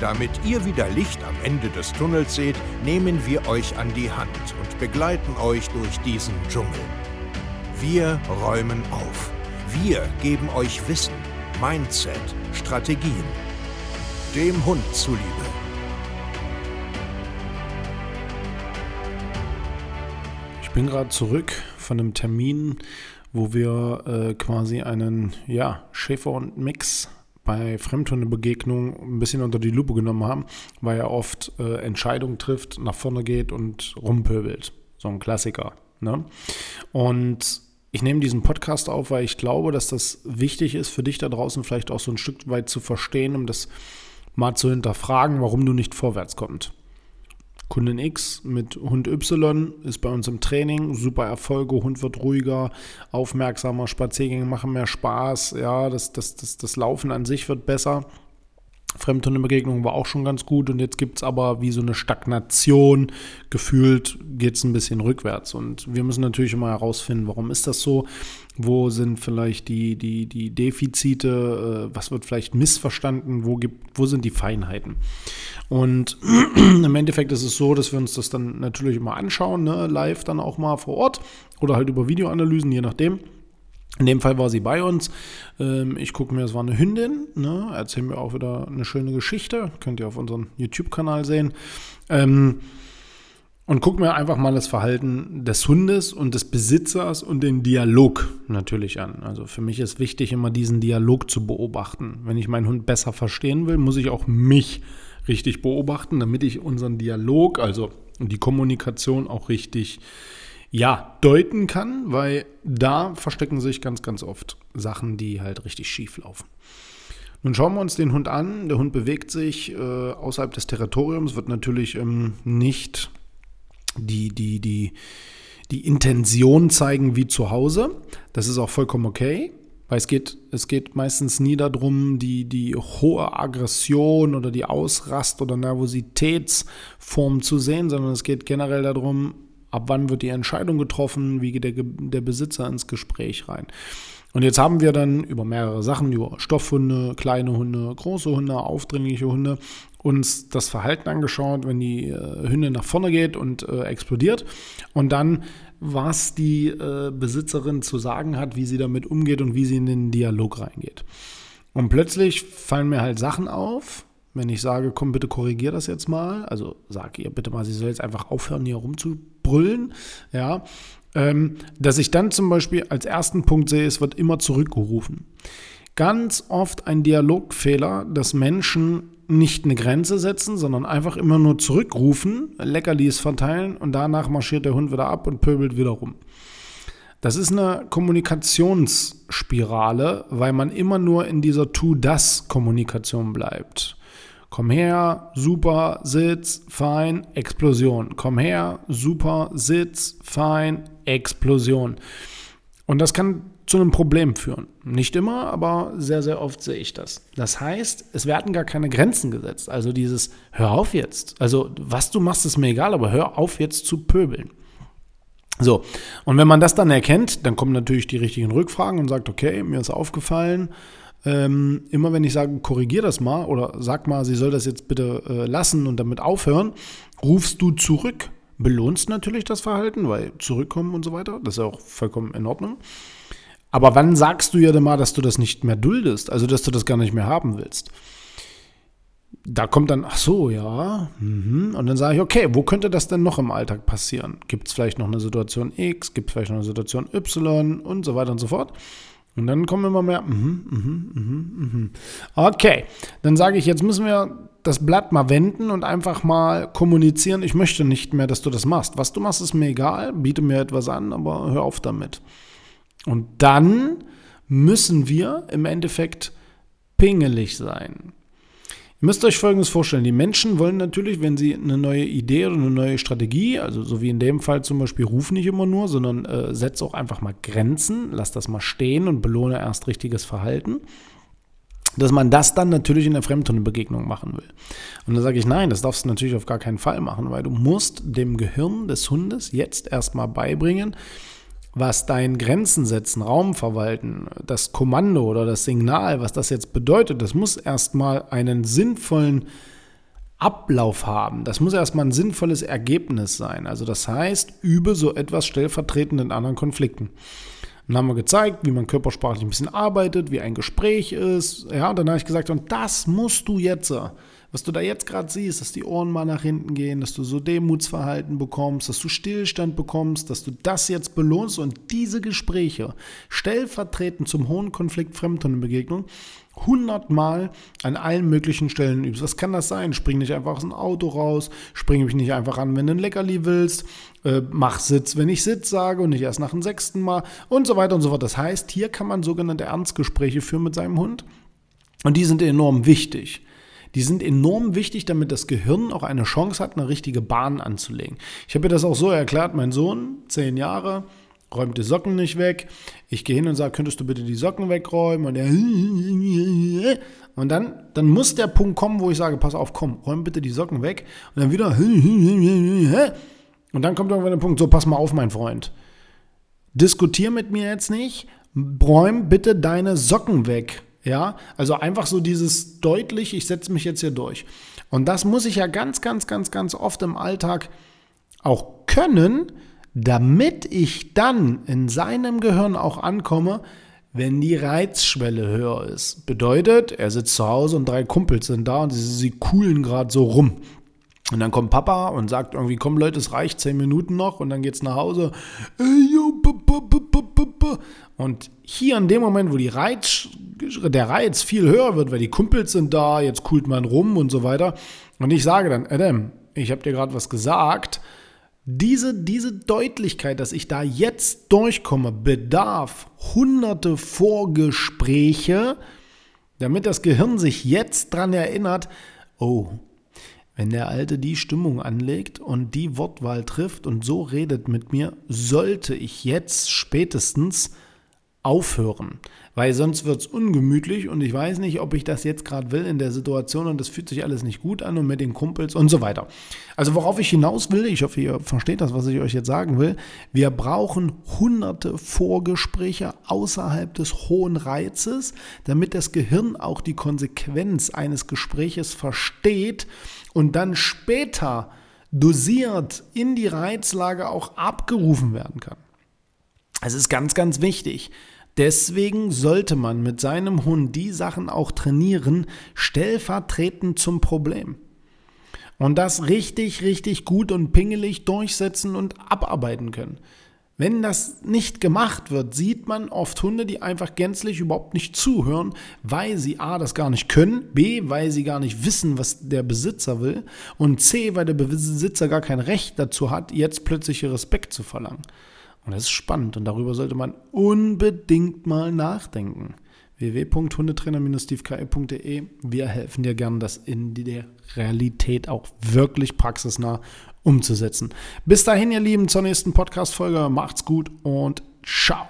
Damit ihr wieder Licht am Ende des Tunnels seht, nehmen wir euch an die Hand und begleiten euch durch diesen Dschungel. Wir räumen auf. Wir geben euch Wissen, Mindset, Strategien. Dem Hund zuliebe. Ich bin gerade zurück von einem Termin, wo wir äh, quasi einen ja, Schäfer- und Mix bei Fremdhundebegegnungen ein bisschen unter die Lupe genommen haben, weil er oft äh, Entscheidungen trifft, nach vorne geht und rumpöbelt. So ein Klassiker. Ne? Und ich nehme diesen Podcast auf, weil ich glaube, dass das wichtig ist für dich da draußen vielleicht auch so ein Stück weit zu verstehen, um das mal zu hinterfragen, warum du nicht vorwärts kommst. Kundin X mit Hund Y ist bei uns im Training, super Erfolge, Hund wird ruhiger, aufmerksamer, Spaziergänge machen mehr Spaß, ja, das, das, das, das Laufen an sich wird besser. Fremdhundebegegnung war auch schon ganz gut und jetzt gibt es aber wie so eine Stagnation. Gefühlt geht es ein bisschen rückwärts und wir müssen natürlich immer herausfinden, warum ist das so? Wo sind vielleicht die, die, die Defizite? Äh, was wird vielleicht missverstanden? Wo, gibt, wo sind die Feinheiten? Und im Endeffekt ist es so, dass wir uns das dann natürlich immer anschauen, ne? live dann auch mal vor Ort oder halt über Videoanalysen, je nachdem. In dem Fall war sie bei uns. Ähm, ich gucke mir, es war eine Hündin. Ne? Erzählen wir auch wieder eine schöne Geschichte. Könnt ihr auf unserem YouTube-Kanal sehen. Ähm, und gucke mir einfach mal das Verhalten des Hundes und des Besitzers und den Dialog natürlich an. Also für mich ist wichtig, immer diesen Dialog zu beobachten. Wenn ich meinen Hund besser verstehen will, muss ich auch mich richtig beobachten, damit ich unseren Dialog, also die Kommunikation auch richtig ja, deuten kann, weil da verstecken sich ganz, ganz oft Sachen, die halt richtig schief laufen. Nun schauen wir uns den Hund an. Der Hund bewegt sich äh, außerhalb des Territoriums, wird natürlich ähm, nicht die, die, die, die Intention zeigen wie zu Hause. Das ist auch vollkommen okay. Weil es geht, es geht meistens nie darum, die, die hohe Aggression oder die Ausrast- oder Nervositätsform zu sehen, sondern es geht generell darum, ab wann wird die Entscheidung getroffen, wie geht der, der Besitzer ins Gespräch rein. Und jetzt haben wir dann über mehrere Sachen, über Stoffhunde, kleine Hunde, große Hunde, aufdringliche Hunde, uns das Verhalten angeschaut, wenn die äh, Hündin nach vorne geht und äh, explodiert. Und dann, was die äh, Besitzerin zu sagen hat, wie sie damit umgeht und wie sie in den Dialog reingeht. Und plötzlich fallen mir halt Sachen auf, wenn ich sage, komm, bitte korrigier das jetzt mal, also sag ihr bitte mal, sie soll jetzt einfach aufhören, hier rumzubrüllen, ja, ähm, dass ich dann zum Beispiel als ersten Punkt sehe, es wird immer zurückgerufen. Ganz oft ein Dialogfehler, dass Menschen nicht eine Grenze setzen, sondern einfach immer nur zurückrufen, Leckerlis verteilen und danach marschiert der Hund wieder ab und pöbelt wieder rum. Das ist eine Kommunikationsspirale, weil man immer nur in dieser Tu-Das-Kommunikation bleibt. Komm her, super, Sitz, fein, Explosion. Komm her, super, Sitz, fein, Explosion. Und das kann zu einem Problem führen. Nicht immer, aber sehr, sehr oft sehe ich das. Das heißt, es werden gar keine Grenzen gesetzt. Also dieses, hör auf jetzt. Also was du machst, ist mir egal, aber hör auf jetzt zu pöbeln. So, und wenn man das dann erkennt, dann kommen natürlich die richtigen Rückfragen und sagt, okay, mir ist aufgefallen, ähm, immer wenn ich sage, korrigier das mal oder sag mal, sie soll das jetzt bitte äh, lassen und damit aufhören, rufst du zurück. Belohnst natürlich das Verhalten, weil zurückkommen und so weiter, das ist ja auch vollkommen in Ordnung. Aber wann sagst du ja mal, dass du das nicht mehr duldest, also dass du das gar nicht mehr haben willst? Da kommt dann, ach so, ja, mhm. und dann sage ich, okay, wo könnte das denn noch im Alltag passieren? Gibt es vielleicht noch eine Situation X, gibt es vielleicht noch eine Situation Y und so weiter und so fort. Und dann kommen immer mehr, mhm, mhm, mhm, mhm. Okay, dann sage ich, jetzt müssen wir das Blatt mal wenden und einfach mal kommunizieren. Ich möchte nicht mehr, dass du das machst. Was du machst, ist mir egal. Biete mir etwas an, aber hör auf damit. Und dann müssen wir im Endeffekt pingelig sein. Ihr müsst euch Folgendes vorstellen. Die Menschen wollen natürlich, wenn sie eine neue Idee oder eine neue Strategie, also so wie in dem Fall zum Beispiel, ruf nicht immer nur, sondern äh, setz auch einfach mal Grenzen, lass das mal stehen und belohne erst richtiges Verhalten dass man das dann natürlich in der Fremdhundebegegnung machen will. Und da sage ich, nein, das darfst du natürlich auf gar keinen Fall machen, weil du musst dem Gehirn des Hundes jetzt erstmal beibringen, was dein Grenzen setzen, Raum verwalten, das Kommando oder das Signal, was das jetzt bedeutet, das muss erstmal einen sinnvollen Ablauf haben. Das muss erstmal ein sinnvolles Ergebnis sein. Also das heißt, übe so etwas stellvertretend in anderen Konflikten. Dann haben wir gezeigt, wie man körpersprachlich ein bisschen arbeitet, wie ein Gespräch ist. Ja, und dann habe ich gesagt, und das musst du jetzt was du da jetzt gerade siehst, dass die Ohren mal nach hinten gehen, dass du so Demutsverhalten bekommst, dass du Stillstand bekommst, dass du das jetzt belohnst und diese Gespräche stellvertretend zum hohen Konflikt Fremdhundebegegnung hundertmal an allen möglichen Stellen übst. Was kann das sein? Spring nicht einfach aus dem Auto raus, spring mich nicht einfach an, wenn du ein Leckerli willst, äh, mach Sitz, wenn ich Sitz sage und nicht erst nach dem sechsten Mal und so weiter und so fort. Das heißt, hier kann man sogenannte Ernstgespräche führen mit seinem Hund und die sind enorm wichtig. Die sind enorm wichtig, damit das Gehirn auch eine Chance hat, eine richtige Bahn anzulegen. Ich habe mir das auch so erklärt, mein Sohn, zehn Jahre, räumt die Socken nicht weg. Ich gehe hin und sage, könntest du bitte die Socken wegräumen? Und er und dann, dann muss der Punkt kommen, wo ich sage, pass auf, komm, räum bitte die Socken weg. Und dann wieder und dann kommt irgendwann der Punkt, so pass mal auf, mein Freund. Diskutier mit mir jetzt nicht, räum bitte deine Socken weg. Ja, also einfach so dieses deutlich, ich setze mich jetzt hier durch. Und das muss ich ja ganz, ganz, ganz, ganz oft im Alltag auch können, damit ich dann in seinem Gehirn auch ankomme, wenn die Reizschwelle höher ist. Bedeutet, er sitzt zu Hause und drei Kumpels sind da und sie, sie coolen gerade so rum. Und dann kommt Papa und sagt irgendwie, komm Leute, es reicht, zehn Minuten noch und dann geht's nach Hause. Und hier in dem Moment, wo die Reiz, der Reiz viel höher wird, weil die Kumpels sind da, jetzt coolt man rum und so weiter. Und ich sage dann, Adam, ich habe dir gerade was gesagt. Diese, diese Deutlichkeit, dass ich da jetzt durchkomme, bedarf hunderte Vorgespräche, damit das Gehirn sich jetzt dran erinnert, oh, wenn der Alte die Stimmung anlegt und die Wortwahl trifft und so redet mit mir, sollte ich jetzt spätestens aufhören, weil sonst wird es ungemütlich und ich weiß nicht, ob ich das jetzt gerade will in der Situation und das fühlt sich alles nicht gut an und mit den Kumpels und so weiter. Also worauf ich hinaus will, ich hoffe, ihr versteht das, was ich euch jetzt sagen will, wir brauchen hunderte Vorgespräche außerhalb des hohen Reizes, damit das Gehirn auch die Konsequenz eines Gespräches versteht und dann später dosiert in die Reizlage auch abgerufen werden kann. Es ist ganz, ganz wichtig. Deswegen sollte man mit seinem Hund die Sachen auch trainieren, stellvertretend zum Problem. Und das richtig, richtig gut und pingelig durchsetzen und abarbeiten können. Wenn das nicht gemacht wird, sieht man oft Hunde, die einfach gänzlich überhaupt nicht zuhören, weil sie A, das gar nicht können, B, weil sie gar nicht wissen, was der Besitzer will und C, weil der Besitzer gar kein Recht dazu hat, jetzt plötzlich Respekt zu verlangen. Und das ist spannend und darüber sollte man unbedingt mal nachdenken. www.hundetrainer-steveki.de Wir helfen dir gern, das in der Realität auch wirklich praxisnah umzusetzen. Bis dahin, ihr Lieben, zur nächsten Podcast-Folge. Macht's gut und ciao.